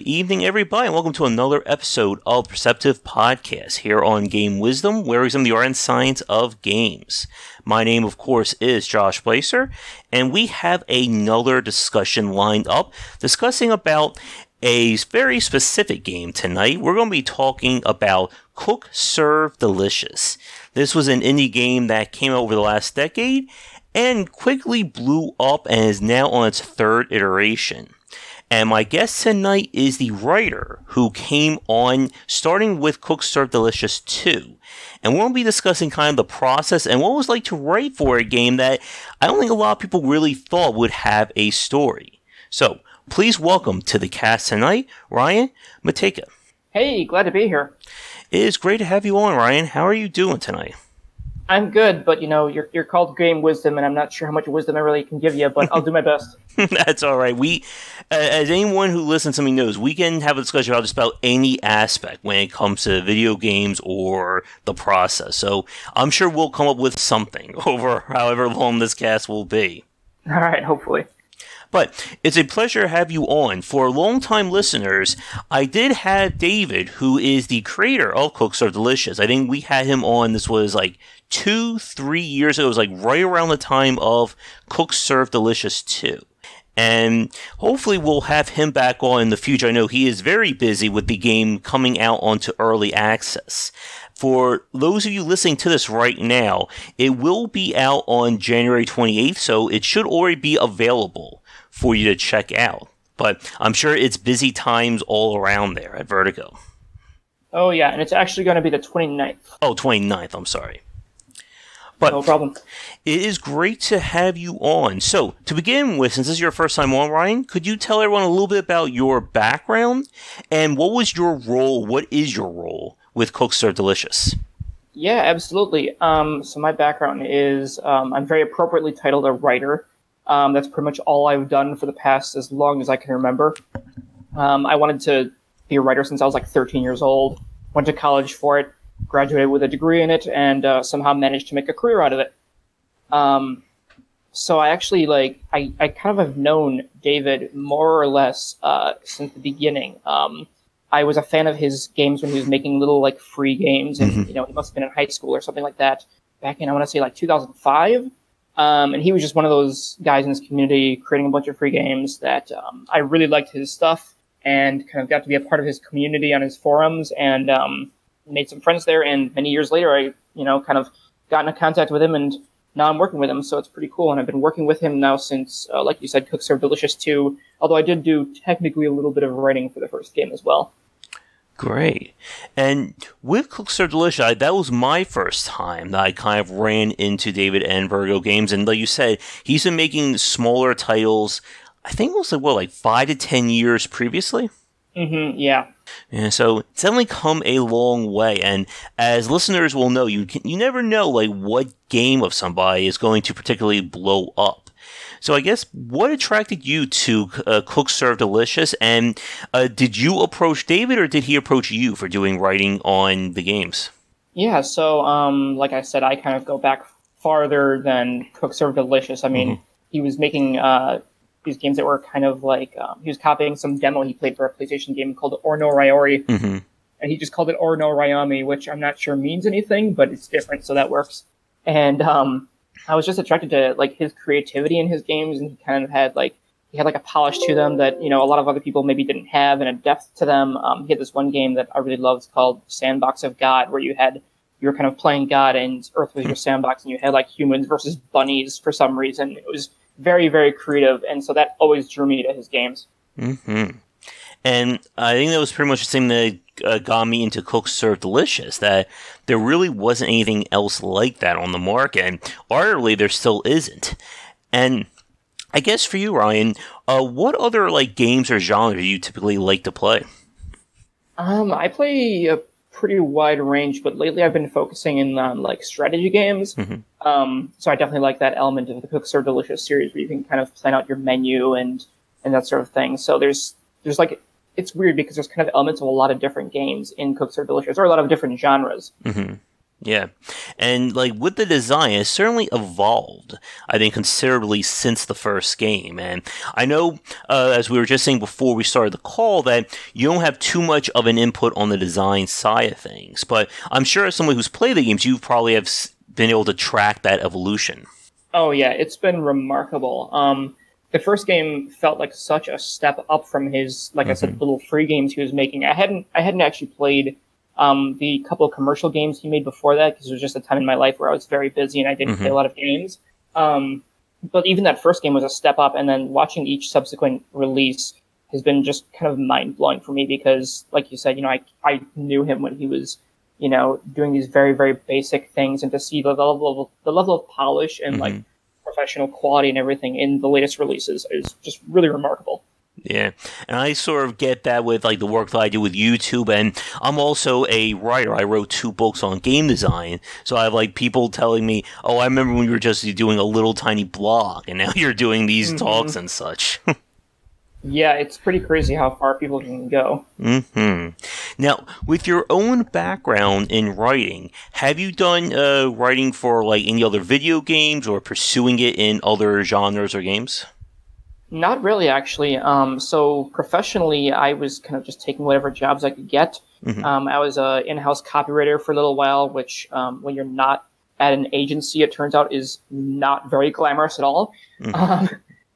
Good evening, everybody, and welcome to another episode of Perceptive Podcast here on Game Wisdom, where we examine the art and science of games. My name, of course, is Josh Bycer, and we have another discussion lined up discussing about a very specific game tonight. We're going to be talking about Cook Serve Delicious. This was an indie game that came out over the last decade and quickly blew up and is now on its third iteration. And my guest tonight is the writer who came on starting with Cook Serve Delicious 2. And we'll be discussing kind of the process and what it was like to write for a game that I don't think a lot of people really thought would have a story. So, please welcome to the cast tonight, Ryan Mateka. Hey, glad to be here. It is great to have you on, Ryan. How are you doing tonight? I'm good, but you know, you're, you're called Game Wisdom, and I'm not sure how much wisdom I really can give you, but I'll do my best. That's all right. We, as anyone who listens to me knows, we can have a discussion about just about any aspect when it comes to video games or the process. So I'm sure we'll come up with something over however long this cast will be. All right, hopefully. But it's a pleasure to have you on. For longtime listeners, I did have David, who is the creator of Cook Serve Delicious. I think we had him on, this was like two, three years ago. It was like right around the time of Cook Serve Delicious 2. And hopefully we'll have him back on in the future. I know he is very busy with the game coming out onto early access. For those of you listening to this right now, it will be out on January 28th, so it should already be available for you to check out. But I'm sure it's busy times all around there at Vertigo. Oh, yeah, and it's actually going to be the 29th. Oh, 29th, I'm sorry. But no problem. It is great to have you on. So, to begin with, since this is your first time on, Ryan, could you tell everyone a little bit about your background and what was your role? What is your role with Cook Serve Delicious? Yeah, absolutely. Um, so, my background is um, I'm very appropriately titled a writer. Um, that's pretty much all I've done for the past as long as I can remember. Um, I wanted to be a writer since I was like 13 years old. Went to college for it graduated with a degree in it, and uh, somehow managed to make a career out of it. Um, so I actually like I, I kind of have known David more or less uh, since the beginning. Um, I was a fan of his games when he was making little like free games, and mm-hmm. you know he must have been in high school or something like that back in I want to say like 2005. Um, and he was just one of those guys in his community creating a bunch of free games that um, I really liked his stuff and kind of got to be a part of his community on his forums and um, made some friends there, and many years later, I you know kind of got into contact with him, and now I'm working with him, so it's pretty cool. And I've been working with him now since, uh, like you said, Cook Serve Delicious 2, although I did do technically a little bit of writing for the first game as well. Great. And with Cook Serve Delicious, I, that was my first time that I kind of ran into David and Vertigo Games. And like you said, he's been making smaller titles, I think it was like, what, like five to ten years previously? Mm-hmm, yeah. And so it's definitely come a long way. And as listeners will know, you can, you never know like what game of somebody is going to particularly blow up. So I guess what attracted you to uh, Cook Serve Delicious, and uh, did you approach David or did he approach you for doing writing on the games? Yeah, so um, like I said, I kind of go back farther than Cook Serve Delicious. I mean, mm-hmm. he was making uh, these games that were kind of like um, he was copying some demo he played for a PlayStation game called Ore no Ryouri, mm-hmm. and he just called it Ore no Ryomi, which I'm not sure means anything, but it's different, so that works. And um, I was just attracted to like his creativity in his games, and he kind of had like he had like a polish to them that you know a lot of other people maybe didn't have, and a depth to them. Um, he had this one game that I really loved called Sandbox of God, where you had you were kind of playing God, and Earth was your sandbox, and you had like humans versus bunnies for some reason. It was very, very creative, and so that always drew me to his games. Mm-hmm. And I think that was pretty much the same that uh, got me into Cook Serve Delicious. That there really wasn't anything else like that on the market, and arguably there still isn't. And I guess for you, Ryan, uh, what other like games or genres do you typically like to play? Um, I play a pretty wide range, but lately I've been focusing in on like strategy games. Mm-hmm. Um, so I definitely like that element of the Cook Serve Delicious series where you can kind of plan out your menu and and that sort of thing. So there's there's like it's weird because there's kind of elements of a lot of different games in Cook Serve Delicious or a lot of different genres. Mm-hmm. Yeah. And like with the design, it's certainly evolved, I think, considerably since the first game. And I know, uh, as we were just saying before we started the call, that you don't have too much of an input on the design side of things. But I'm sure as someone who's played the games, you probably have been able to track that evolution. Oh, yeah. It's been remarkable. Um, the first game felt like such a step up from his, like mm-hmm. I said, mm-hmm. little free games he was making. I hadn't, I hadn't actually played um, the couple of commercial games he made before that, because there was just a time in my life where I was very busy and I didn't mm-hmm. play a lot of games. Um, but even that first game was a step up, and then watching each subsequent release has been just kind of mind blowing for me because, like you said, you know, I I knew him when he was, you know, doing these very very basic things, and to see the level of the level of polish and mm-hmm. like professional quality and everything in the latest releases is just really remarkable. Yeah, and I sort of get that with like the work that I do with YouTube, and I'm also a writer. I wrote two books on game design, so I have like people telling me, "Oh, I remember when you were just doing a little tiny blog, and now you're doing these mm-hmm. talks and such." yeah, it's pretty crazy how far people can go. Hmm. Now, with your own background in writing, have you done uh, writing for like any other video games or pursuing it in other genres or games? Not really, actually. Um, so professionally, I was kind of just taking whatever jobs I could get. Mm-hmm. Um, I was an in-house copywriter for a little while, which um, when you're not at an agency, it turns out is not very glamorous at all. Mm-hmm. Um,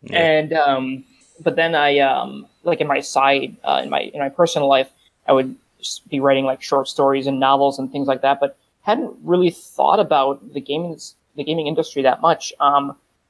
yeah. And um, but then I um, like in my side uh, in my in my personal life, I would be writing like short stories and novels and things like that, but hadn't really thought about the gaming the gaming industry that much.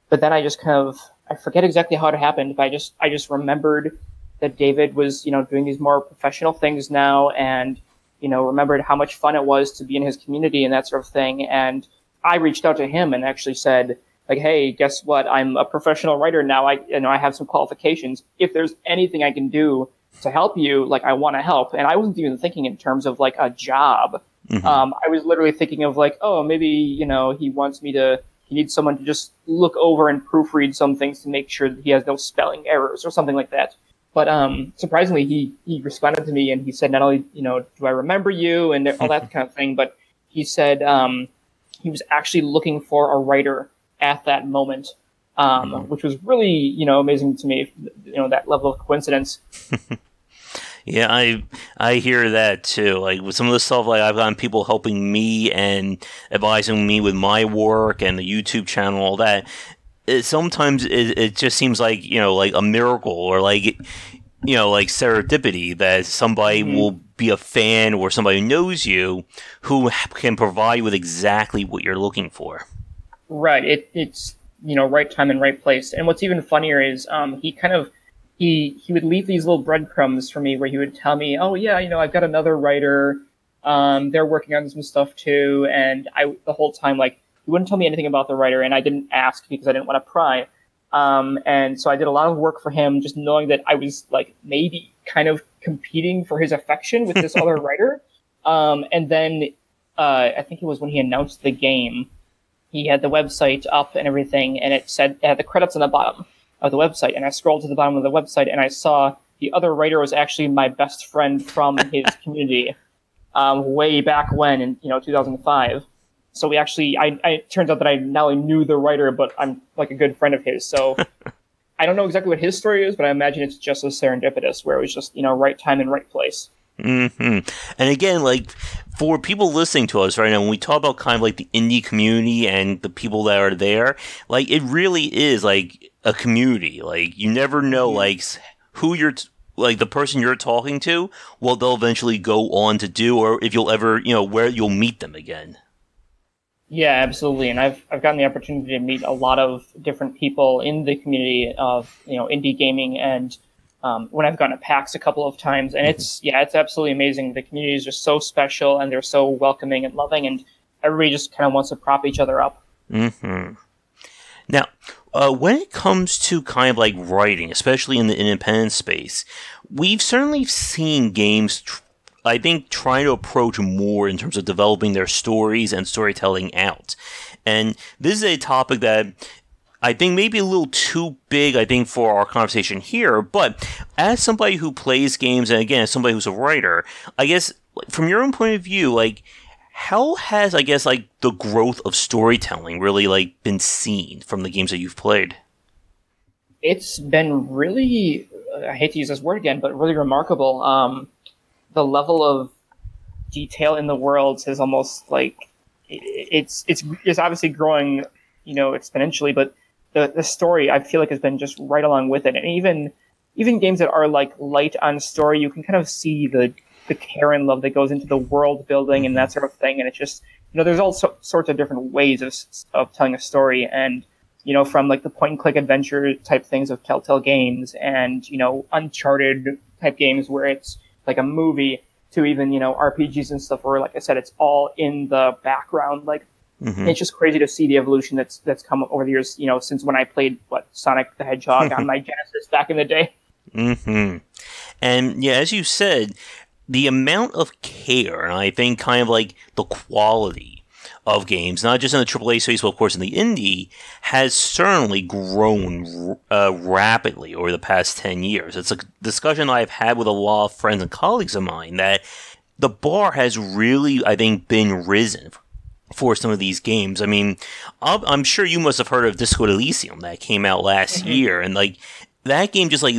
but then I just kind of I forget exactly how it happened, but I just I just remembered that David was you know doing these more professional things now, and you know remembered how much fun it was to be in his community and that sort of thing. And I reached out to him and actually said like, hey, guess what? I'm a professional writer now. I you know I have some qualifications. If there's anything I can do to help you, like I want to help. And I wasn't even thinking in terms of like a job. Mm-hmm. Um, I was literally thinking of like, oh, maybe you know he wants me to he needs someone to just look over and proofread some things to make sure that he has no spelling errors or something like that. But um, surprisingly, he he responded to me and he said, not only you know, do I remember you and all that kind of thing, but he said um, he was actually looking for a writer at that moment, um, mm-hmm. which was really you know amazing to me. You know that level of coincidence. Yeah, I I hear that too. Like with some of the stuff, like I've gotten people helping me and advising me with my work and the YouTube channel, all that. It, sometimes it, it just seems like you know, like a miracle or like you know, like serendipity that somebody mm-hmm. will be a fan or somebody who knows you who can provide you with exactly what you're looking for. Right. It, it's you know right time and right place. And what's even funnier is um, he kind of he he would leave these little breadcrumbs for me where he would tell me, "Oh yeah, you know, I've got another writer. Um, they're working on some stuff too." And I the whole time like he wouldn't tell me anything about the writer, and I didn't ask because I didn't want to pry. Um, and so I did a lot of work for him, just knowing that I was like maybe kind of competing for his affection with this other writer. Um, and then uh, I think it was when he announced the game, he had the website up and everything, and it said it had the credits on the bottom of the website, and I scrolled to the bottom of the website, and I saw the other writer was actually my best friend from his community, um, way back when in you know 2005. So we actually, I, I it turns out that I not only knew the writer, but I'm like a good friend of his. So I don't know exactly what his story is, but I imagine it's just as serendipitous, where it was just you know right time and right place. Mm-hmm. And again, like for people listening to us right now, when we talk about kind of like the indie community and the people that are there, like it really is like a community. Like you never know, like who you're. T- like the person you're talking to, what they'll eventually go on to do, or if you'll ever, you know, where you'll meet them again. Yeah, absolutely. And I've I've gotten the opportunity to meet a lot of different people in the community of you know indie gaming, and um, when I've gone to PAX a couple of times, and it's yeah, it's absolutely amazing. The community is just so special, and they're so welcoming and loving, and everybody just kind of wants to prop each other up. Hmm. Now, uh, when it comes to kind of like writing, especially in the independent space, we've certainly seen games. Tr- I think trying to approach more in terms of developing their stories and storytelling out. And this is a topic that I think maybe a little too big, I think, for our conversation here. But as somebody who plays games, and again, as somebody who's a writer, I guess from your own point of view, like, how has I guess like the growth of storytelling really like been seen from the games that you've played? It's been really I hate to use this word again, but really remarkable. Um, the level of detail in the worlds is almost like it's it's it's obviously growing, you know, exponentially, but the the story I feel like has been just right along with it, and even even games that are like light on story, you can kind of see the the care and love that goes into the world building and that mm-hmm. sort of thing. And it's just, you know, there's all so, sorts of different ways of, of telling a story. And, you know, from like the point and click adventure type things of Telltale games and, you know, Uncharted type games where it's like a movie to even, you know, RPGs and stuff where, like I said, it's all in the background. Like, mm-hmm. it's just crazy to see the evolution that's, that's come over the years, you know, since when I played, what, Sonic the Hedgehog on my Genesis back in the day. hmm And yeah, as you said, the amount of care, and I think kind of like the quality of games, not just in the AAA space, but of course in the indie, has certainly grown uh, rapidly over the past 10 years. It's a discussion I've had with a lot of friends and colleagues of mine that the bar has really, I think, been risen for some of these games. I mean, I'm sure you must have heard of Disco Elysium that came out last mm-hmm. year, and like that game just like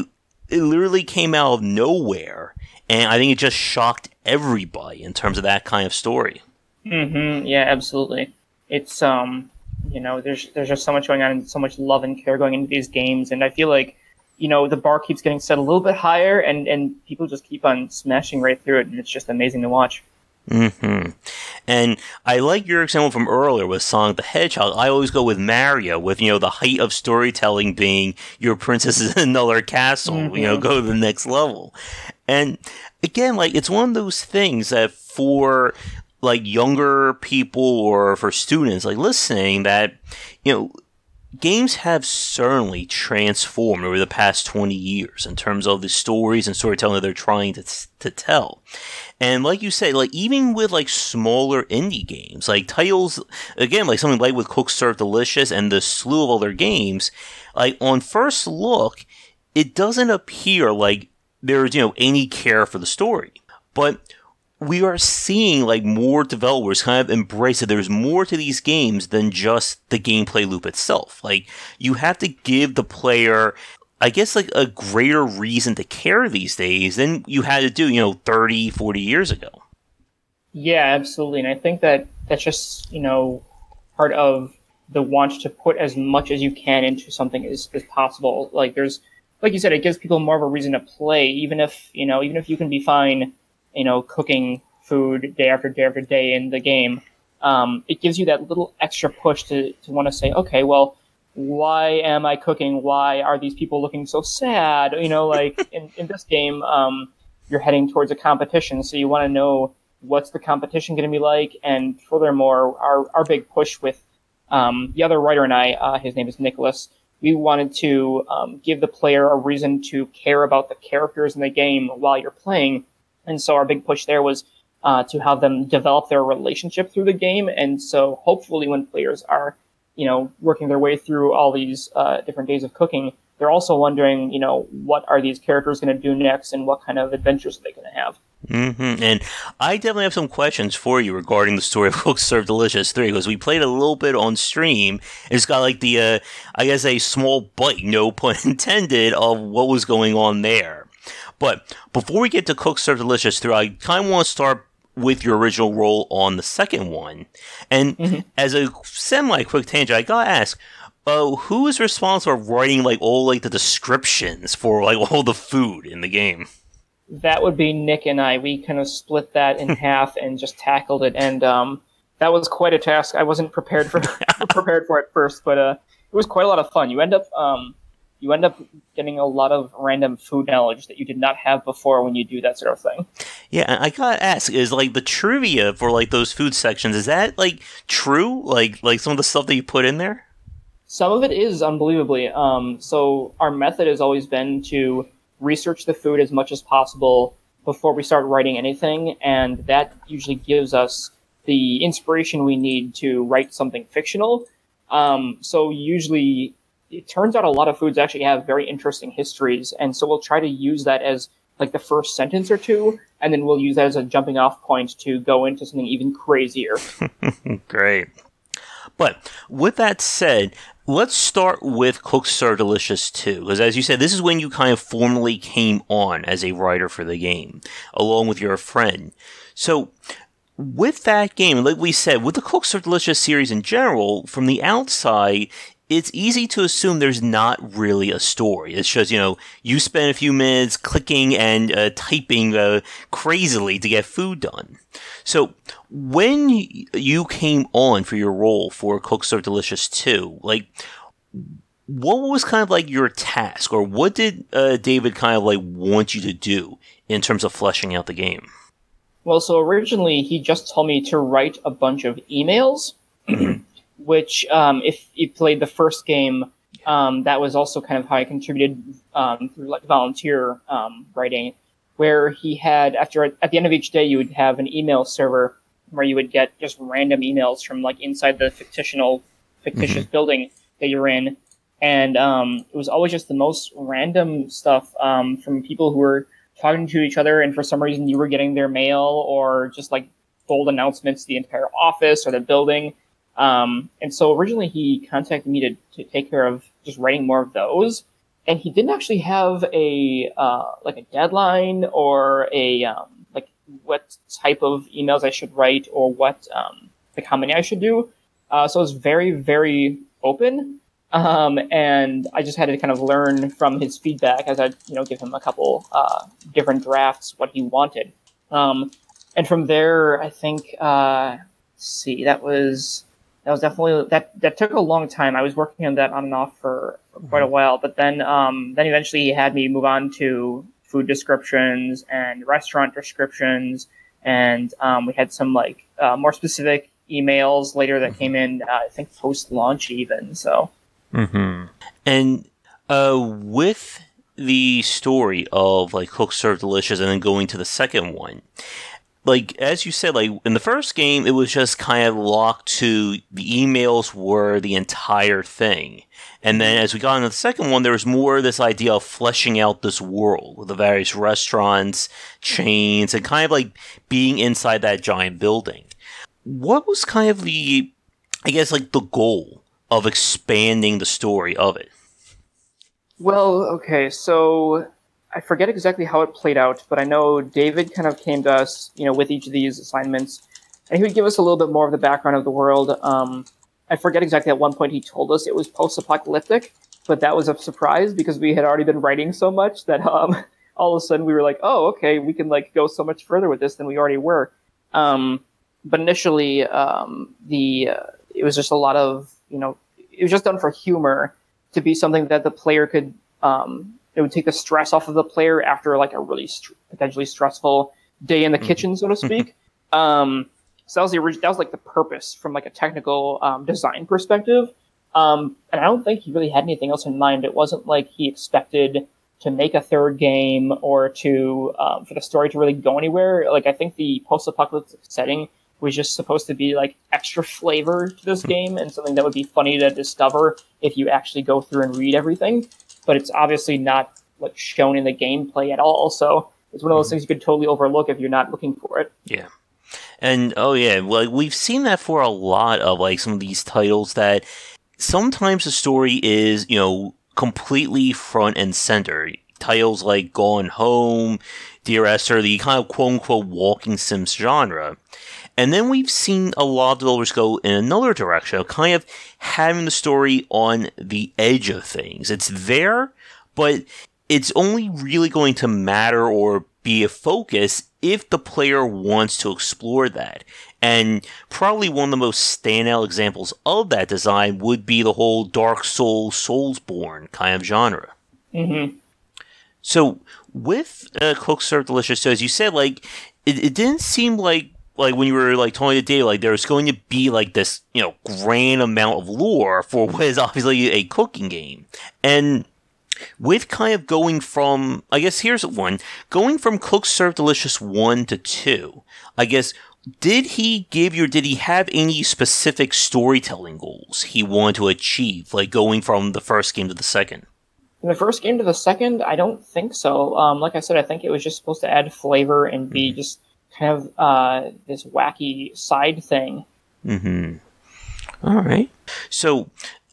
it literally came out of nowhere and I think it just shocked everybody in terms of that kind of story. Mm-hmm. Yeah, absolutely. It's um, you know, there's there's just so much going on and so much love and care going into these games, and I feel like you know the bar keeps getting set a little bit higher, and and people just keep on smashing right through it, and it's just amazing to watch. Hmm. And I like your example from earlier with Sonic the Hedgehog. I always go with Mario, with you know the height of storytelling being your princess is in another castle. Mm-hmm. You know, mm-hmm. go to the next level. And again, like it's one of those things that for like younger people or for students like listening that you know games have certainly transformed over the past 20 years in terms of the stories and storytelling that they're trying to, to tell. And like you say, like even with like smaller indie games, like titles, again, like something like with Cook Serve Delicious and the slew of other games, like on first look, it doesn't appear like there's you know any care for the story. But we are seeing like more developers kind of embrace that there's more to these games than just the gameplay loop itself. Like you have to give the player I guess like a greater reason to care these days than you had to do, you know, 30, 40 years ago. Yeah, absolutely. And I think that that's just, you know, part of the want to put as much as you can into something as, as possible. Like there's like you said, it gives people more of a reason to play, even if you know, even if you can be fine, you know, cooking food day after day after day in the game. Um, it gives you that little extra push to to want to say, okay, well, why am I cooking? Why are these people looking so sad? You know, like in, in this game, um, you're heading towards a competition, so you want to know what's the competition going to be like. And furthermore, our our big push with um, the other writer and I, uh, his name is Nicholas we wanted to um, give the player a reason to care about the characters in the game while you're playing. And so our big push there was uh, to have them develop their relationship through the game. And so hopefully when players are, you know, working their way through all these uh, different days of cooking, they're also wondering, you know, what are these characters going to do next and what kind of adventures are they going to have. Mm-hmm. And I definitely have some questions for you regarding the story of Cook Serve Delicious 3 because we played a little bit on stream. It's got like the, uh, I guess, a small bite, no pun intended, of what was going on there. But before we get to Cook Serve Delicious 3, I kind of want to start with your original role on the second one. And mm-hmm. as a semi quick tangent, I gotta ask, uh, who is responsible for writing like all like the descriptions for like all the food in the game? that would be Nick and I. We kind of split that in half and just tackled it, and um, that was quite a task. I wasn't prepared for prepared for it first, but uh, it was quite a lot of fun. You end up um, you end up getting a lot of random food knowledge that you did not have before when you do that sort of thing. Yeah, I gotta ask: is like the trivia for like those food sections? Is that like true? Like like some of the stuff that you put in there? Some of it is unbelievably. Um, so our method has always been to research the food as much as possible before we start writing anything, and that usually gives us the inspiration we need to write something fictional. Um, so usually, it turns out a lot of foods actually have very interesting histories, and so we'll try to use that as like the first sentence or two, and then we'll use that as a jumping off point to go into something even crazier. Great. But with that said, let's start with Cook Serve Delicious 2, because as you said, this is when you kind of formally came on as a writer for the game, along with your friend. So, with that game, like we said, with the Cook Serve Delicious series in general, from the outside, it's easy to assume there's not really a story. It's just, you know, you spend a few minutes clicking and uh, typing uh, crazily to get food done. So, when you came on for your role for Cook Serve Delicious 2, like, what was kind of like your task, or what did uh, David kind of like want you to do in terms of fleshing out the game? Well, so originally he just told me to write a bunch of emails which um, if you played the first game, um, that was also kind of how I contributed um, through like volunteer um, writing, where he had after at the end of each day you would have an email server where you would get just random emails from like inside the fictional fictitious mm-hmm. building that you're in, and um, it was always just the most random stuff um, from people who were talking to each other, and for some reason you were getting their mail or just like bold announcements to the entire office or the building um, and so originally he contacted me to, to take care of just writing more of those. And he didn't actually have a, uh, like a deadline or a, um, like what type of emails I should write or what, um, like how many I should do. Uh, so it was very, very open. Um, and I just had to kind of learn from his feedback as I, you know, give him a couple, uh, different drafts, what he wanted. Um, and from there, I think, uh, see, that was, that was definitely that that took a long time. I was working on that on and off for, for quite a mm-hmm. while, but then um, then eventually he had me move on to food descriptions and restaurant descriptions, and um, we had some like uh, more specific emails later that came in. Uh, I think post launch even. So, mm-hmm. and uh, with the story of like Cook Serve Delicious and then going to the second one like as you said, like in the first game, it was just kind of locked to the emails were the entire thing. And then as we got into the second one, there was more this idea of fleshing out this world with the various restaurants, chains, and kind of like being inside that giant building. What was kind of the, I guess, like the goal of expanding the story of it? Well, okay, so I forget exactly how it played out, but I know David kind of came to us, you know, with each of these assignments, and he would give us a little bit more of the background of the world. Um, I forget exactly at one point he told us it was post-apocalyptic, but that was a surprise because we had already been writing so much that um, all of a sudden we were like, oh, okay, we can like go so much further with this than we already were. Um, but initially, um, the uh, it was just a lot of you know it was just done for humor to be something that the player could um, it would take the stress off of the player after like a really st- potentially stressful day in the mm-hmm. kitchen, so to speak. um, so that was the. That was like the purpose from like a technical um, design perspective. Um, and I don't think he really had anything else in mind. It wasn't like he expected to make a third game or to um, for the story to really go anywhere. Like I think the post-apocalyptic setting was just supposed to be like extra flavor to this game and something that would be funny to discover if you actually go through and read everything but it's obviously not like shown in the gameplay at all. So it's one of those mm-hmm. things you could totally overlook if you're not looking for it. Yeah. And oh yeah, well we've seen that for a lot of like some of these titles that sometimes the story is, you know, completely front and center. Titles like Gone Home, Dear Esther, the kind of quote unquote walking sims genre. And then we've seen a lot of developers go in another direction, kind of having the story on the edge of things. It's there, but it's only really going to matter or be a focus if the player wants to explore that. And probably one of the most standout examples of that design would be the whole Dark Souls, Soulsborne kind of genre. Mm-hmm. So with uh, Cook Serve Delicious, so as you said, like it, it didn't seem like like when you were like telling the day, like there's going to be like this, you know, grand amount of lore for what is obviously a cooking game. And with kind of going from, I guess here's one, going from Cook Serve Delicious 1 to 2, I guess, did he give you, did he have any specific storytelling goals he wanted to achieve, like going from the first game to the second? from the first game to the second, I don't think so. Um, like I said, I think it was just supposed to add flavor and be mm-hmm. just kind of uh, this wacky side thing. Hmm. All right. So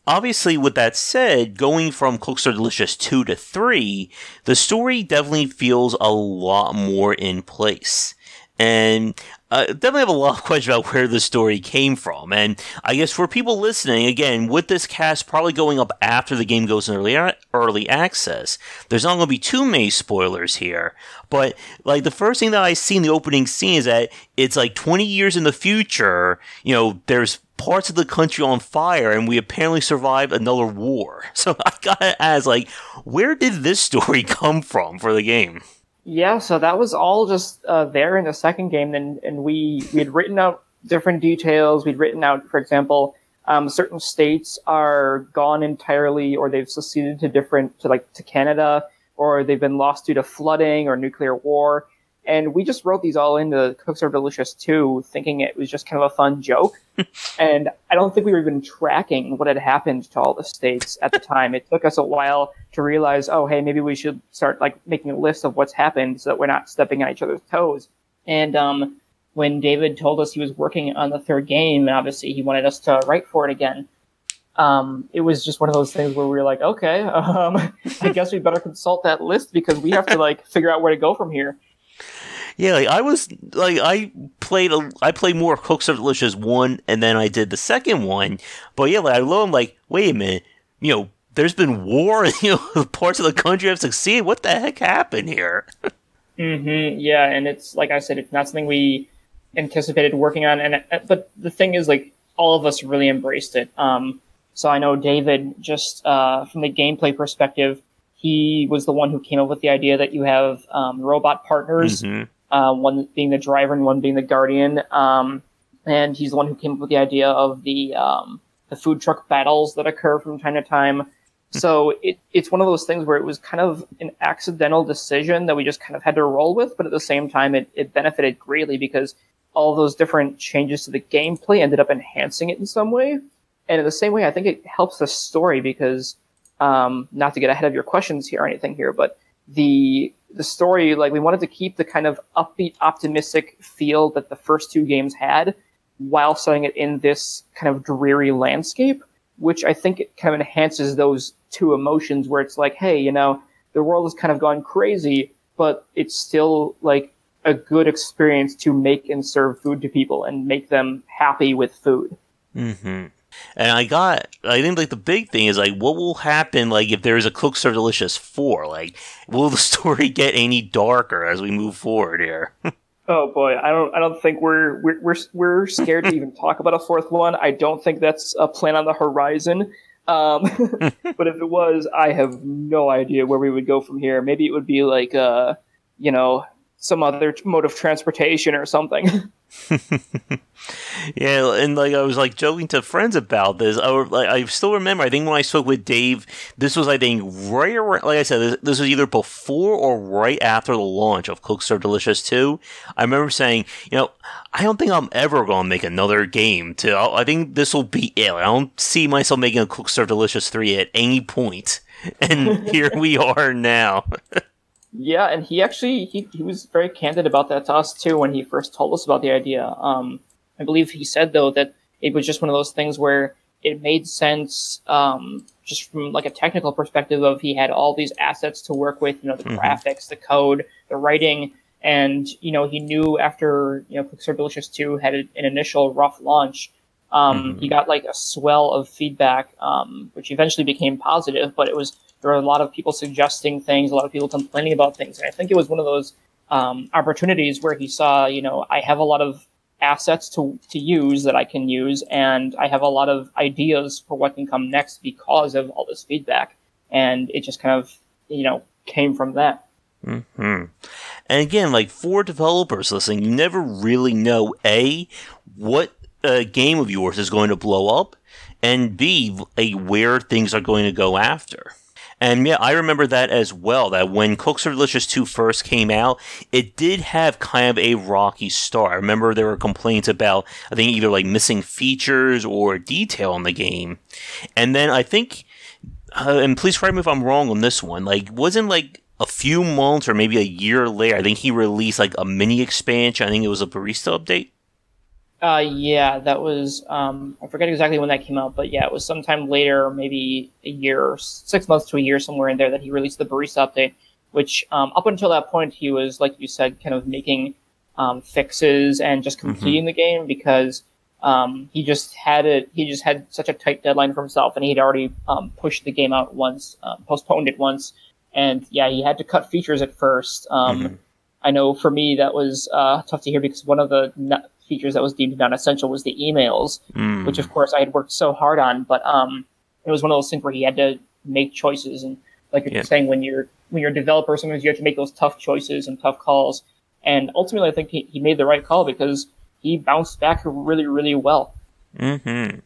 obviously, with that said, going from Cook Serve Delicious 2 to 3, the story definitely feels a lot more in place. And I definitely have a lot of questions about where the story came from. And I guess for people listening, again, with this cast probably going up after the game goes in early, early access, there's not going to be too many spoilers here. But, like, the first thing that I see in the opening scene is that it's like 20 years in the future, you know, there's parts of the country on fire and we apparently survived another war. So I gotta ask, like, where did this story come from for the game? Yeah, so that was all just uh, there in the second game, and, and we we had written out different details. We'd written out, for example, um, certain states are gone entirely, or they've seceded to different to like to Canada, or they've been lost due to flooding or nuclear war. And we just wrote these all into Cook Serve Delicious 2, thinking it was just kind of a fun joke. and I don't think we were even tracking what had happened to all the states at the time. It took us a while to realize, oh, hey, maybe we should start like making a list of what's happened so that we're not stepping on each other's toes. And um, when David told us he was working on the third game, and obviously he wanted us to write for it again, um, it was just one of those things where we were like, okay, um, I guess we better consult that list because we have to like figure out where to go from here. Yeah, like I was like I played a, I played more Cook Serve Delicious one, and then I did the second one. But yeah, like I lo, I'm like, wait a minute, you know, there's been war, you know, parts of the country have succeeded. What the heck happened here? mm-hmm. Yeah, and it's like I said, it's not something we anticipated working on. And uh, but the thing is, like, all of us really embraced it. Um, so I know David, just uh, from the gameplay perspective, he was the one who came up with the idea that you have um, robot partners. Mm-hmm uh, one being the driver and one being the guardian. Um, and he's the one who came up with the idea of the um, the food truck battles that occur from time to time. Hmm. So it, it's one of those things where it was kind of an accidental decision that we just kind of had to roll with, but at the same time, it, it benefited greatly because all those different changes to the gameplay ended up enhancing it in some way. And in the same way, I think it helps the story because, um, not to get ahead of your questions here or anything here, but the the story, like we wanted to keep the kind of upbeat, optimistic feel that the first two games had, while setting it in this kind of dreary landscape, which I think it kind of enhances those two emotions where it's like, hey, you know, the world has kind of gone crazy, but it's still like a good experience to make and serve food to people and make them happy with food. Mm-hmm. And I got, I think like the big thing is like, what will happen like if there's a Cook Serve Delicious four? Like, will the story get any darker as we move forward here? oh boy, I don't, I don't think we're we're we're, we're scared to even talk about a fourth one. I don't think that's a plan on the horizon. Um, but if it was, I have no idea where we would go from here. Maybe it would be like, uh, you know, some other mode of transportation or something. yeah, and like I was like joking to friends about this. I like I still remember. I think when I spoke with Dave, this was I think right around. Like I said, this, this was either before or right after the launch of Cook Serve Delicious Two. I remember saying, you know, I don't think I'm ever going to make another game. To I think this will be it. I don't see myself making a Cook Serve Delicious Three at any point. And here we are now. Yeah, and he actually he, he was very candid about that to us too when he first told us about the idea. Um, I believe he said though that it was just one of those things where it made sense um, just from like a technical perspective of he had all these assets to work with, you know, the mm-hmm. graphics, the code, the writing, and you know he knew after you know Are Delicious two had an initial rough launch. Um, mm-hmm. He got like a swell of feedback, um, which eventually became positive, but it was there were a lot of people suggesting things, a lot of people complaining about things. And I think it was one of those um, opportunities where he saw, you know, I have a lot of assets to, to use that I can use, and I have a lot of ideas for what can come next because of all this feedback. And it just kind of, you know, came from that. Mm-hmm. And again, like for developers listening, you never really know A, what a game of yours is going to blow up, and B, a, where things are going to go after. And yeah, I remember that as well. That when Cook Serve Delicious 2 first came out, it did have kind of a rocky start. I remember there were complaints about, I think, either like missing features or detail in the game. And then I think uh, and please correct me if I'm wrong on this one. Like, wasn't like a few months or maybe a year later, I think he released like a mini expansion. I think it was a barista update. Uh, yeah, that was um, I forget exactly when that came out, but yeah, it was sometime later, maybe a year, six months to a year, somewhere in there, that he released the barista update. Which um, up until that point, he was like you said, kind of making um, fixes and just mm-hmm. completing mm-hmm. the game because um, he just had it. He just had such a tight deadline for himself, and he'd already um, pushed the game out once, um, postponed it once, and yeah, he had to cut features at first. Um, mm-hmm. I know for me that was uh, tough to hear because one of the features that was deemed non-essential was the emails, mm. which of course I had worked so hard on. But um, it was one of those things where he had to make choices, and like you're yeah. saying, when you're when you're a developer, sometimes you have to make those tough choices and tough calls. And ultimately, I think he, he made the right call because he bounced back really, really well. Hmm. And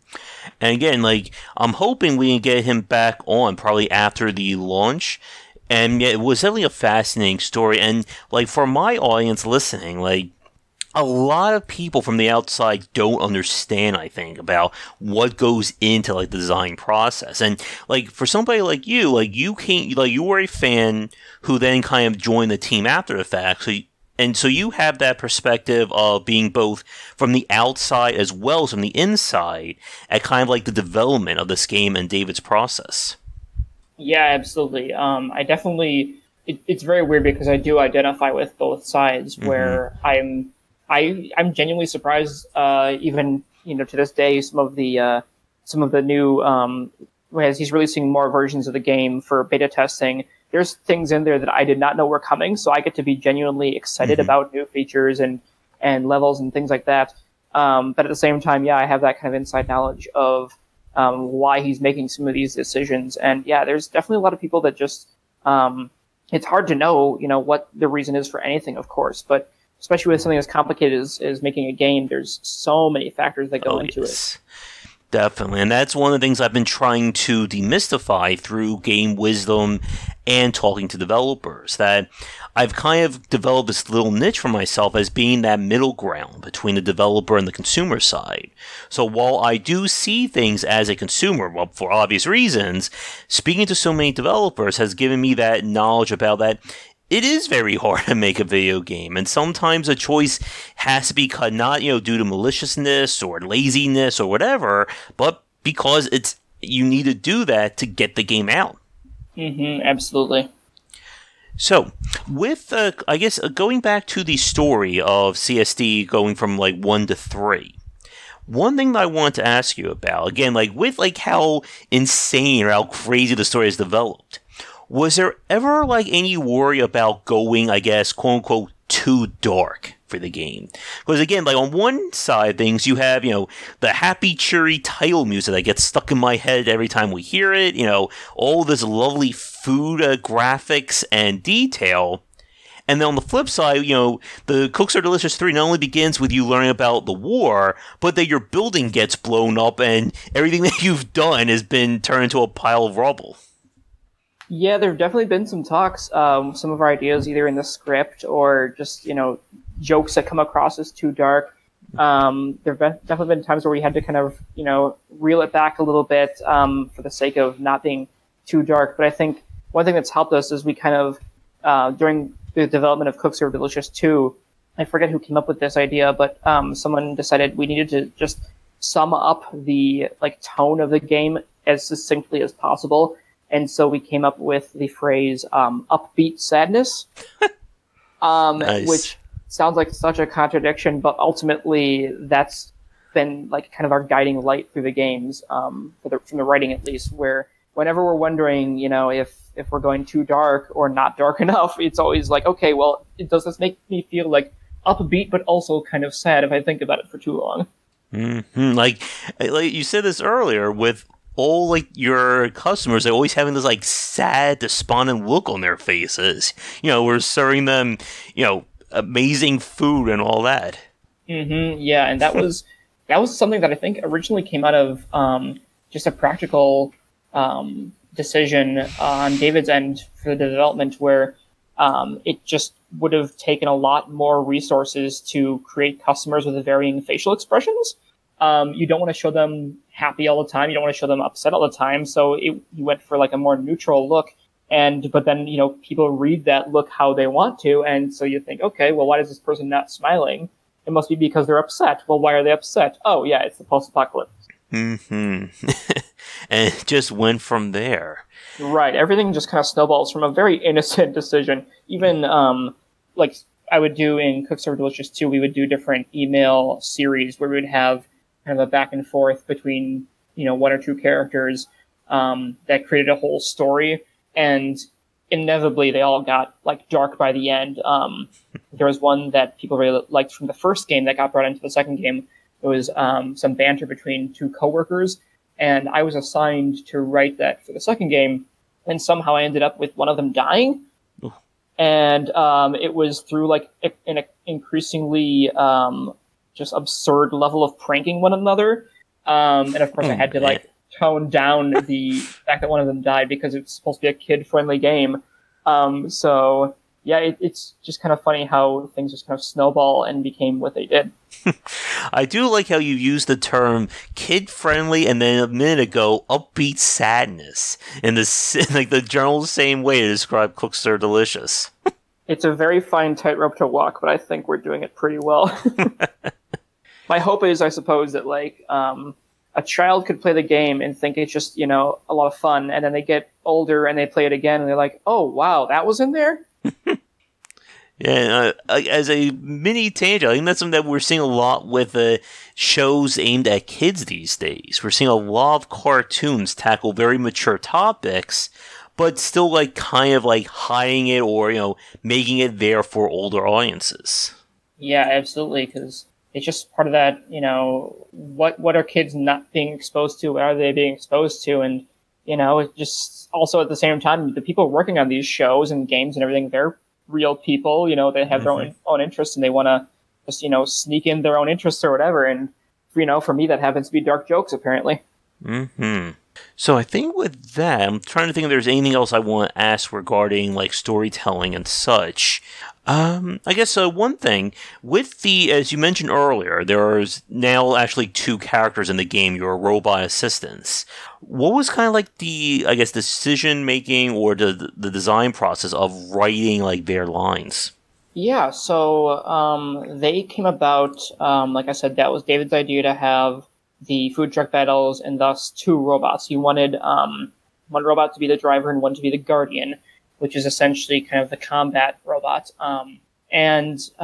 again, like I'm hoping we can get him back on probably after the launch. And yeah, it was definitely a fascinating story. And like for my audience listening, like a lot of people from the outside don't understand i think about what goes into like the design process. And like for somebody like you like you came like you were a fan who then kind of joined the team after the fact. So you, and so you have that perspective of being both from the outside as well as from the inside at kind of like the development of this game and david's process. Yeah absolutely. Um, i definitely it, it's very weird because i do identify with both sides mm-hmm. where i'm I I'm genuinely surprised. Uh, even you know to this day, some of the uh, some of the new um, as he's releasing more versions of the game for beta testing. There's things in there that I did not know were coming, so I get to be genuinely excited mm-hmm. about new features and and levels and things like that. Um, but at the same time, yeah, I have that kind of inside knowledge of um, why he's making some of these decisions. And yeah, there's definitely a lot of people that just um, it's hard to know, you know, what the reason is for anything, of course, but especially with something as complicated as, as making a game, there's so many factors that go oh, into yes. it. Definitely. And that's one of the things I've been trying to demystify through game wisdom and talking to developers. That I've kind of developed this little niche for myself as being that middle ground between the developer and the consumer side. So while I do see things as a consumer, well, for obvious reasons, speaking to so many developers has given me that knowledge about that it is very hard to make a video game, and sometimes a choice has to be cut not you know due to maliciousness or laziness or whatever, but because it's you need to do that to get the game out. Mm-hmm, absolutely. So, with uh, I guess uh, going back to the story of CSD going from like one to three, one thing that I want to ask you about again, like with like how insane or how crazy the story has developed was there ever like any worry about going, I guess, quote unquote, too dark for the game? Because again, like on one side things, you have, you know, the happy, cheery title music that gets stuck in my head every time we hear it, you know, all this lovely food uh, graphics and detail. And then on the flip side, you know, the Cook Serve Delicious 3 not only begins with you learning about the war, but that your building gets blown up and everything that you've done has been turned into a pile of rubble. Yeah, there have definitely been some talks. Um, some of our ideas, either in the script or just you know jokes that come across as too dark. Um, there have definitely been times where we had to kind of you know reel it back a little bit um, for the sake of not being too dark. But I think one thing that's helped us is we kind of uh, during the development of Cook Serve Delicious 2, I forget who came up with this idea, but um, someone decided we needed to just sum up the like tone of the game as succinctly as possible and so we came up with the phrase um, "upbeat sadness," um, nice. which sounds like such a contradiction, but ultimately that's been like kind of our guiding light through the games, um, the, from the writing at least. Where whenever we're wondering, you know, if if we're going too dark or not dark enough, it's always like, okay, well, does this make me feel like upbeat but also kind of sad if I think about it for too long? Mm-hmm. Like, like you said this earlier with all like your customers are always having this like sad, despondent look on their faces. You know, we're serving them, you know, amazing food and all that. Mm-hmm. Yeah, and that was that was something that I think originally came out of um, just a practical um, decision on David's end for the development, where um, it just would have taken a lot more resources to create customers with varying facial expressions. Um, you don't want to show them happy all the time. You don't want to show them upset all the time. So it, you went for like a more neutral look. And, but then, you know, people read that look how they want to. And so you think, okay, well, why is this person not smiling? It must be because they're upset. Well, why are they upset? Oh, yeah, it's the post-apocalypse. Hmm. and it just went from there. Right. Everything just kind of snowballs from a very innocent decision. Even um, like I would do in Cook Serve Delicious too. We would do different email series where we would have kind of a back and forth between you know one or two characters um, that created a whole story, and inevitably they all got like dark by the end. Um, there was one that people really liked from the first game that got brought into the second game. It was um, some banter between two coworkers, and I was assigned to write that for the second game, and somehow I ended up with one of them dying. And um, it was through like an increasingly um, just absurd level of pranking one another. Um, and of course, I had to like tone down the fact that one of them died because it's supposed to be a kid friendly game. Um, so yeah, it, it's just kind of funny how things just kind of snowball and became what they did. I do like how you use the term kid friendly and then a minute ago upbeat sadness in the like the general same way to describe Cook Serve Delicious. it's a very fine tightrope to walk, but I think we're doing it pretty well. My hope is, I suppose, that like um, a child could play the game and think it's just you know a lot of fun, and then they get older and they play it again and they're like, oh wow, that was in there. Yeah, uh, as a mini tangent, I think that's something that we're seeing a lot with uh, shows aimed at kids these days. We're seeing a lot of cartoons tackle very mature topics, but still like kind of like hiding it or you know making it there for older audiences. Yeah, absolutely, because it's just part of that. You know, what what are kids not being exposed to? What are they being exposed to? And you know, it just also at the same time, the people working on these shows and games and everything, they're real people. You know, they have mm-hmm. their own mm-hmm. own interests and they want to just you know sneak in their own interests or whatever. And you know, for me, that happens to be dark jokes apparently. Hmm. So I think with that, I'm trying to think if there's anything else I want to ask regarding like storytelling and such. Um, I guess uh, one thing with the, as you mentioned earlier, there's now actually two characters in the game. Your robot assistants. What was kind of like the, I guess, decision making or the the design process of writing like their lines? Yeah, so um, they came about. Um, like I said, that was David's idea to have the food truck battles and thus two robots. He wanted um, one robot to be the driver and one to be the guardian which is essentially kind of the combat robot. Um, and uh,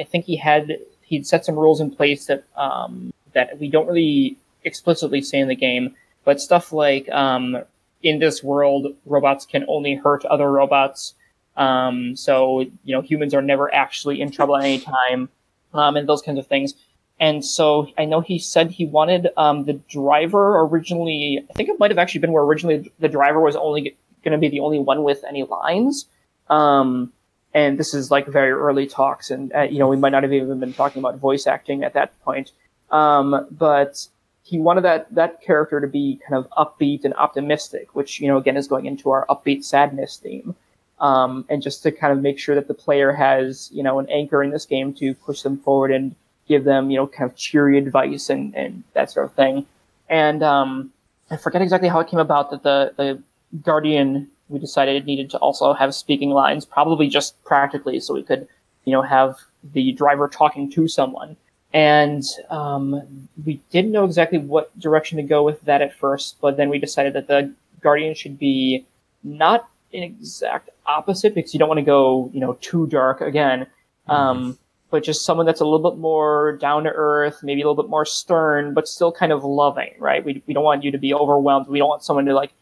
I think he had he'd set some rules in place that um, that we don't really explicitly say in the game, but stuff like um, in this world, robots can only hurt other robots. Um, so you know, humans are never actually in trouble at any time, um, and those kinds of things. And so I know he said he wanted um, the driver originally. I think it might have actually been where originally the driver was only going to be the only one with any lines. Um, and this is like very early talks, and uh, you know we might not have even been talking about voice acting at that point. Um, but he wanted that that character to be kind of upbeat and optimistic, which you know again is going into our upbeat sadness theme, um, and just to kind of make sure that the player has you know an anchor in this game to push them forward and give them you know kind of cheery advice and and that sort of thing. And um, I forget exactly how it came about that the the Guardian, we decided it needed to also have speaking lines, probably just practically, so we could, you know, have the driver talking to someone. And um, we didn't know exactly what direction to go with that at first, but then we decided that the Guardian should be not an exact opposite because you don't want to go, you know, too dark again. Mm-hmm. Um, but just someone that's a little bit more down to earth, maybe a little bit more stern, but still kind of loving, right? We, we don't want you to be overwhelmed. We don't want someone to like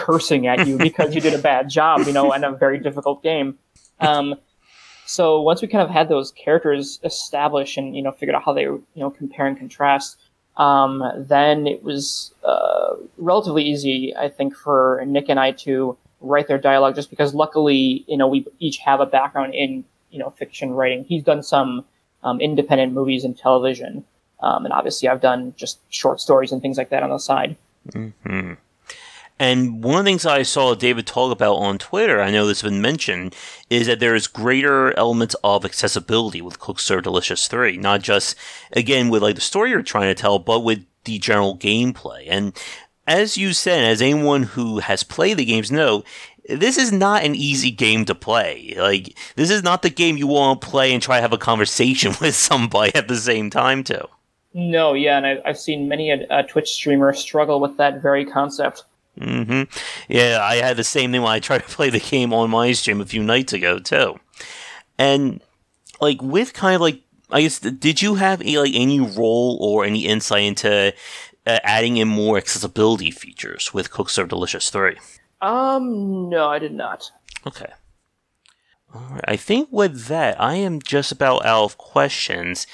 cursing at you because you did a bad job, you know, in a very difficult game. Um, so once we kind of had those characters established and you know figured out how they you know compare and contrast, um, then it was uh, relatively easy, I think, for Nick and I to write their dialogue. Just because luckily, you know, we each have a background in you know fiction writing. He's done some um, independent movies and television, um, and obviously I've done just short stories and things like that on the side. Mm-hmm. And one of the things I saw David talk about on Twitter, I know this has been mentioned, is that there is greater elements of accessibility with Cook Serve Delicious 3. Not just, again, with like the story you're trying to tell, but with the general gameplay. And as you said, as anyone who has played the games know, this is not an easy game to play. Like, this is not the game you want to play and try to have a conversation with somebody at the same time, too. No, yeah, and I, have seen many a, a Twitch streamer struggle with that very concept. Hmm Yeah, I had the same thing when I tried to play the game on my stream a few nights ago too. And like with kind of like, I guess, did you have any, like any role or any insight into uh, adding in more accessibility features with Cook Serve Delicious Three? Um, no, I did not. Okay. I think with that, I am just about out of questions.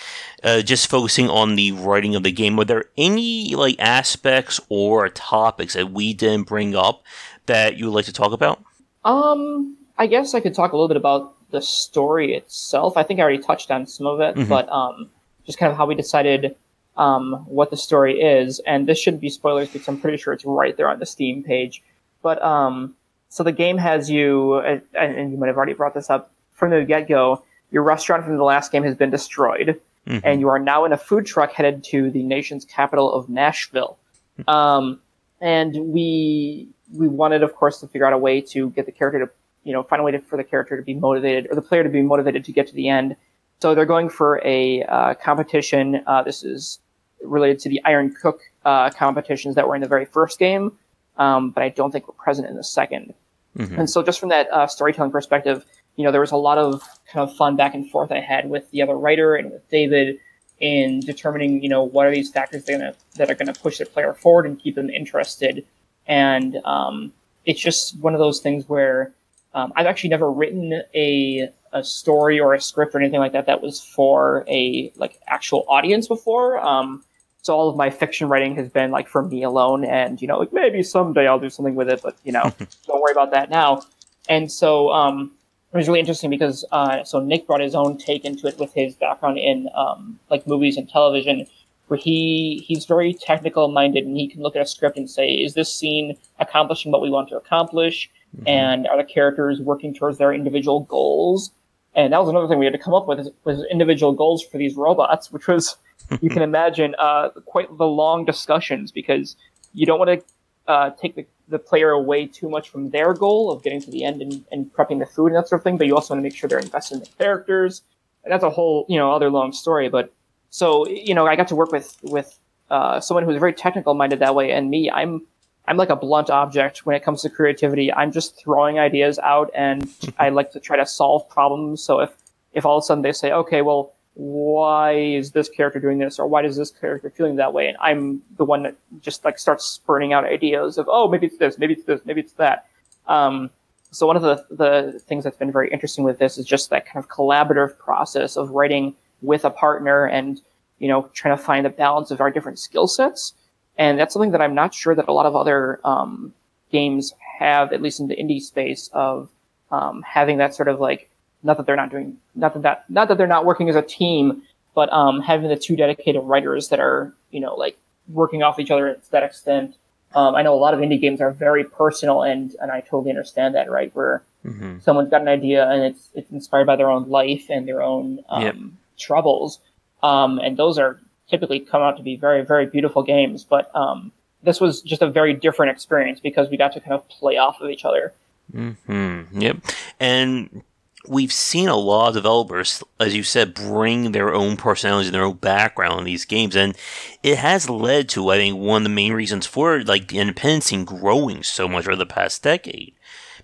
Uh, just focusing on the writing of the game, were there any like aspects or topics that we didn't bring up that you would like to talk about? Um, I guess I could talk a little bit about the story itself. I think I already touched on some of it, mm-hmm. but um, just kind of how we decided um, what the story is. And this shouldn't be spoilers because I'm pretty sure it's right there on the Steam page. But um, so the game has you, and you might have already brought this up from the get go. Your restaurant from the last game has been destroyed, mm-hmm. and you are now in a food truck headed to the nation's capital of Nashville. Um, and we we wanted, of course, to figure out a way to get the character to, you know, find a way to, for the character to be motivated or the player to be motivated to get to the end. So they're going for a uh, competition. Uh, this is related to the Iron Cook uh, competitions that were in the very first game um, but I don't think were present in the 2nd mm-hmm. And so, just from that uh, storytelling perspective, you know, there was a lot of kind of fun back and forth I had with the other writer and with David in determining, you know, what are these factors that are gonna, that are going to push the player forward and keep them interested. And um, it's just one of those things where um, I've actually never written a a story or a script or anything like that that was for a like actual audience before. Um, so all of my fiction writing has been like for me alone, and you know, like maybe someday I'll do something with it, but you know, don't worry about that now. And so um, it was really interesting because uh, so Nick brought his own take into it with his background in um, like movies and television, where he he's very technical minded and he can look at a script and say, is this scene accomplishing what we want to accomplish, mm-hmm. and are the characters working towards their individual goals? And that was another thing we had to come up with was individual goals for these robots, which was you can imagine uh, quite the long discussions because you don't want to uh, take the, the player away too much from their goal of getting to the end and, and prepping the food and that sort of thing, but you also want to make sure they're invested in the characters. And that's a whole, you know, other long story. But so, you know, I got to work with, with uh, someone who's very technical minded that way. And me, I'm, I'm like a blunt object when it comes to creativity. I'm just throwing ideas out and I like to try to solve problems. So if, if all of a sudden they say, okay, well, why is this character doing this or why does this character feeling that way? And i'm the one that just like starts spurting out ideas of oh maybe it's this maybe it's this maybe it's that. Um, so one of the, the things that's been very interesting with this is just that kind of collaborative process of writing with a partner and you know trying to find a balance of our different skill sets. And that's something that i'm not sure that a lot of other um, games have at least in the indie space of um, having that sort of like not that they're not doing, not that, that not that they're not working as a team, but um, having the two dedicated writers that are, you know, like working off each other to that extent. Um, I know a lot of indie games are very personal, and and I totally understand that, right? Where mm-hmm. someone's got an idea and it's it's inspired by their own life and their own um, yep. troubles, um, and those are typically come out to be very very beautiful games. But um, this was just a very different experience because we got to kind of play off of each other. Mm-hmm. Yep, and we've seen a lot of developers, as you said, bring their own personalities and their own background in these games, and it has led to, I think, one of the main reasons for like the independent growing so much over the past decade,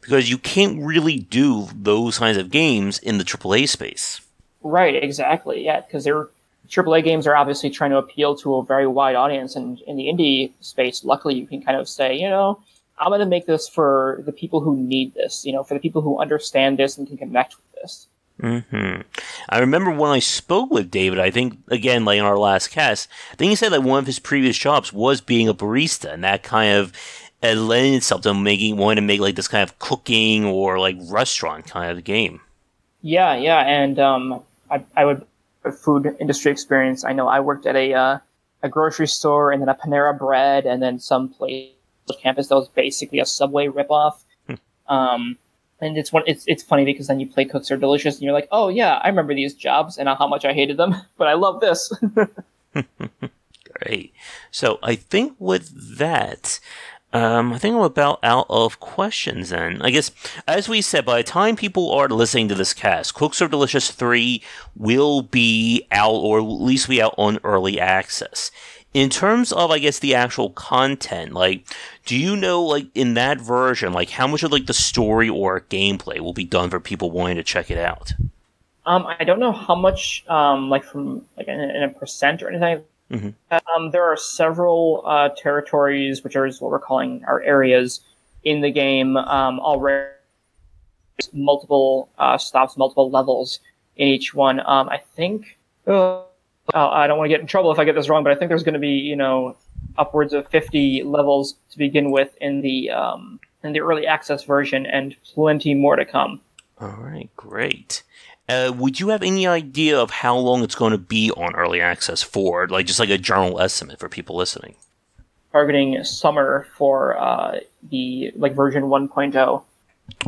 because you can't really do those kinds of games in the AAA space. Right. Exactly. Yeah, because they're AAA games are obviously trying to appeal to a very wide audience, and in the indie space, luckily, you can kind of say, you know I'm going to make this for the people who need this, you know, for the people who understand this and can connect with this. Hmm. I remember when I spoke with David. I think again, like in our last cast, I think he said that one of his previous jobs was being a barista, and that kind of it itself to making wanting to make like this kind of cooking or like restaurant kind of game. Yeah, yeah, and um, I, I would food industry experience. I know I worked at a uh, a grocery store and then a Panera Bread and then some place campus that was basically a Subway ripoff. Hmm. Um, and it's one it's it's funny because then you play Cook Serve Delicious and you're like, oh yeah, I remember these jobs and how much I hated them, but I love this. Great. So I think with that, um, I think I'm about out of questions then. I guess, as we said, by the time people are listening to this cast, Cook Serve Delicious 3 will be out, or at least be out on early access. In terms of, I guess, the actual content, like, do you know, like, in that version, like, how much of, like, the story or gameplay will be done for people wanting to check it out? Um, I don't know how much, um, like from like in, in a percent or anything. Mhm. Um, there are several uh, territories, which are what we're calling our areas in the game um, already. Multiple uh, stops, multiple levels in each one. Um, I think. Uh, I don't want to get in trouble if I get this wrong, but I think there's going to be you know upwards of 50 levels to begin with in the um, in the early access version, and plenty more to come. All right, great. Uh, would you have any idea of how long it's going to be on early access for? Like, just like a general estimate for people listening? targeting summer for uh, the like version oh. 1.0.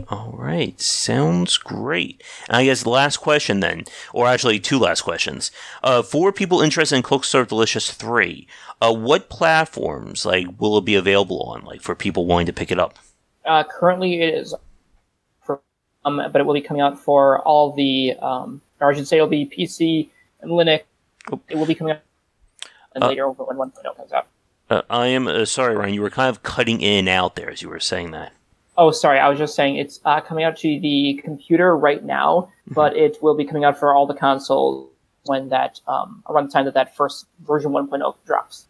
All right, sounds great. And I guess last question then, or actually two last questions. Uh, for people interested in Cook Serve Delicious Three, uh, what platforms like will it be available on? Like for people wanting to pick it up? Uh, currently, it is for, um, but it will be coming out for all the, um, or I should say, it'll be PC and Linux. Oh. It will be coming out and Uh, later over when 1.0 comes out. Uh, I am uh, sorry, Ryan. You were kind of cutting in and out there as you were saying that. Oh, sorry, I was just saying it's uh, coming out to the computer right now, but it will be coming out for all the consoles when that um, around the time that that first version 1.0 drops.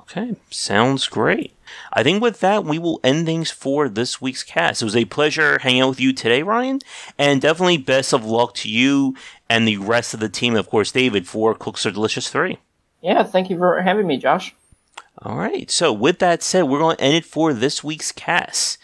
Okay, sounds great. I think with that, we will end things for this week's cast. It was a pleasure hanging out with you today, Ryan, and definitely best of luck to you and the rest of the team, of course, David, for Cook Serve Delicious 3. Yeah, thank you for having me, Josh. All right. So with that said, we're going to end it for this week's cast.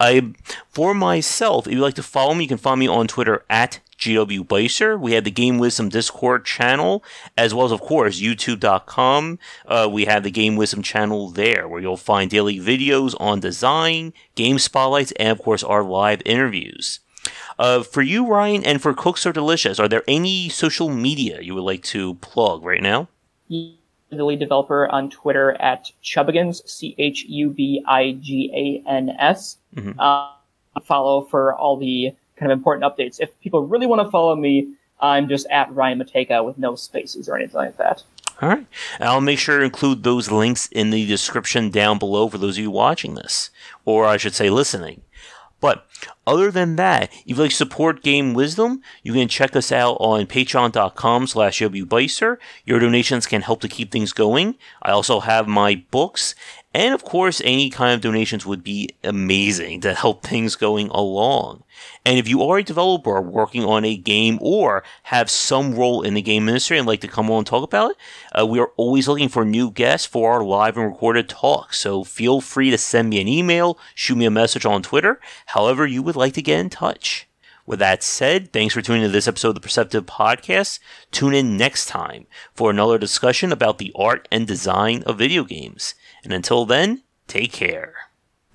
I, for myself, if you'd like to follow me, you can follow me on Twitter at GW Bycer. We have the Game Wisdom Discord channel, as well as, of course, YouTube.com. Uh, we have the Game Wisdom channel there, where you'll find daily videos on design, game spotlights, and, of course, our live interviews. Uh, for you, Ryan, and for Cook Serve Delicious, are there any social media you would like to plug right now? The lead developer on Twitter at Chubigans, C H U B I G A N S. Mhm. Uh, follow for all the kind of important updates. If people really want to follow me, I'm just at Ryan Mateka with no spaces or anything like that. All right. I'll make sure to include those links in the description down below for those of you watching this, or I should say listening. But other than that, if you'd like support Game Wisdom, you can check us out on patreon.com slash wbicer. Your donations can help to keep things going. I also have my books, and of course, any kind of donations would be amazing to help things going along. And if you are a developer working on a game or have some role in the game industry and like to come on and talk about it, uh, we are always looking for new guests for our live and recorded talks. So feel free to send me an email, shoot me a message on Twitter, however you would like to get in touch. With that said, thanks for tuning in to this episode of the Perceptive Podcast. Tune in next time for another discussion about the art and design of video games. And until then, take care.